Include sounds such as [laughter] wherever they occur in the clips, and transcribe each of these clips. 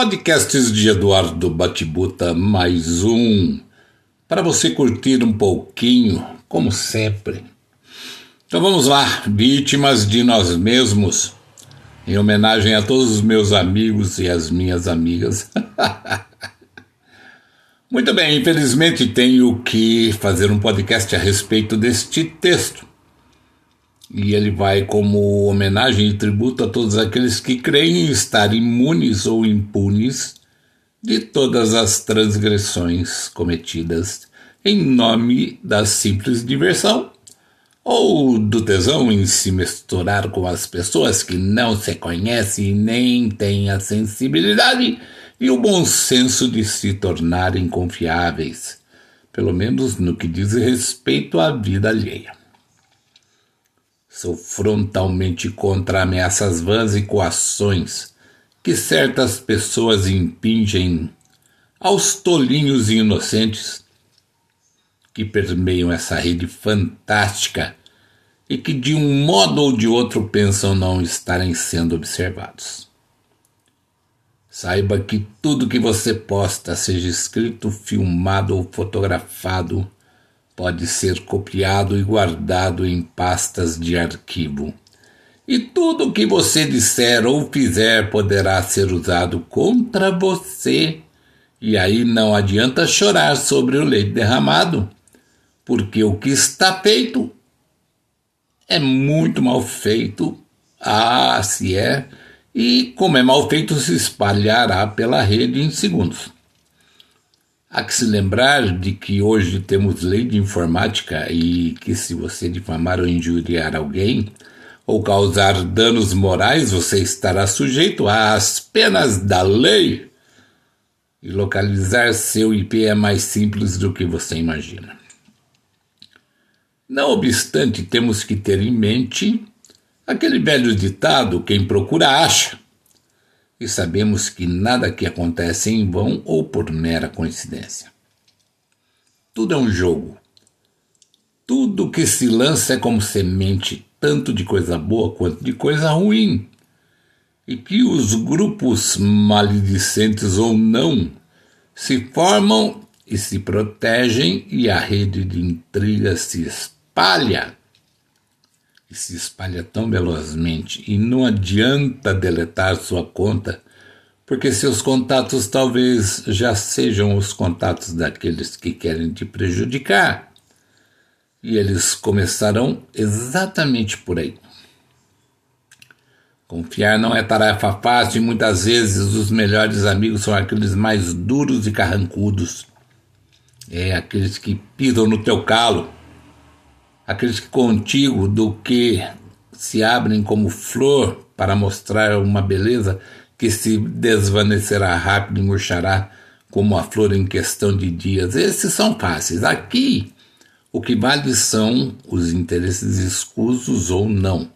Podcasts de Eduardo Batibuta, mais um, para você curtir um pouquinho, como sempre. Então vamos lá, vítimas de nós mesmos, em homenagem a todos os meus amigos e as minhas amigas. [laughs] Muito bem, infelizmente tenho que fazer um podcast a respeito deste texto e ele vai como homenagem e tributo a todos aqueles que creem estar imunes ou impunes de todas as transgressões cometidas em nome da simples diversão ou do tesão em se misturar com as pessoas que não se conhecem e nem têm a sensibilidade e o bom senso de se tornarem confiáveis, pelo menos no que diz respeito à vida alheia. Sou frontalmente contra ameaças vãs e coações que certas pessoas impingem aos tolinhos e inocentes que permeiam essa rede fantástica e que de um modo ou de outro pensam não estarem sendo observados. Saiba que tudo que você posta, seja escrito, filmado ou fotografado, pode ser copiado e guardado em pastas de arquivo. E tudo o que você disser ou fizer poderá ser usado contra você. E aí não adianta chorar sobre o leite derramado, porque o que está feito é muito mal feito. Ah, se é. E como é mal feito, se espalhará pela rede em segundos. Há que se lembrar de que hoje temos lei de informática e que se você difamar ou injuriar alguém ou causar danos morais, você estará sujeito às penas da lei. E localizar seu IP é mais simples do que você imagina. Não obstante, temos que ter em mente aquele velho ditado: quem procura acha e sabemos que nada que acontece em vão ou por mera coincidência. Tudo é um jogo. Tudo que se lança é como semente, tanto de coisa boa quanto de coisa ruim. E que os grupos maledicentes ou não se formam e se protegem e a rede de intrigas se espalha e se espalha tão velozmente e não adianta deletar sua conta, porque seus contatos talvez já sejam os contatos daqueles que querem te prejudicar. E eles começarão exatamente por aí. Confiar não é tarefa fácil e muitas vezes os melhores amigos são aqueles mais duros e carrancudos. É aqueles que pisam no teu calo aqueles que contigo do que se abrem como flor para mostrar uma beleza que se desvanecerá rápido e murchará como a flor em questão de dias. Esses são fáceis. Aqui, o que vale são os interesses escusos ou não,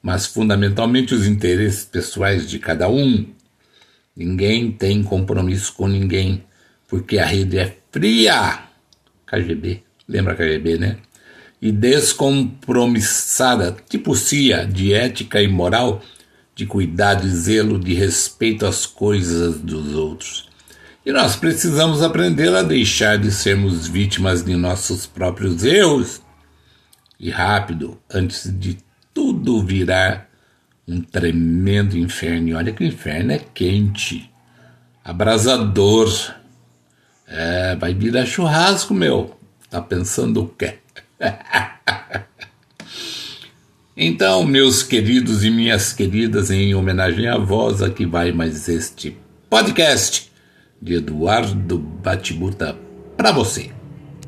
mas fundamentalmente os interesses pessoais de cada um. Ninguém tem compromisso com ninguém, porque a rede é fria. KGB, lembra KGB, né? E descompromissada, tipo CIA, de ética e moral, de cuidado e zelo, de respeito às coisas dos outros. E nós precisamos aprender a deixar de sermos vítimas de nossos próprios erros e rápido, antes de tudo virar um tremendo inferno. E olha que o inferno é quente, abrasador. É, vai virar churrasco, meu. Tá pensando o quê? Então, meus queridos e minhas queridas, em homenagem à voz, aqui vai mais este podcast de Eduardo Batibuta para você.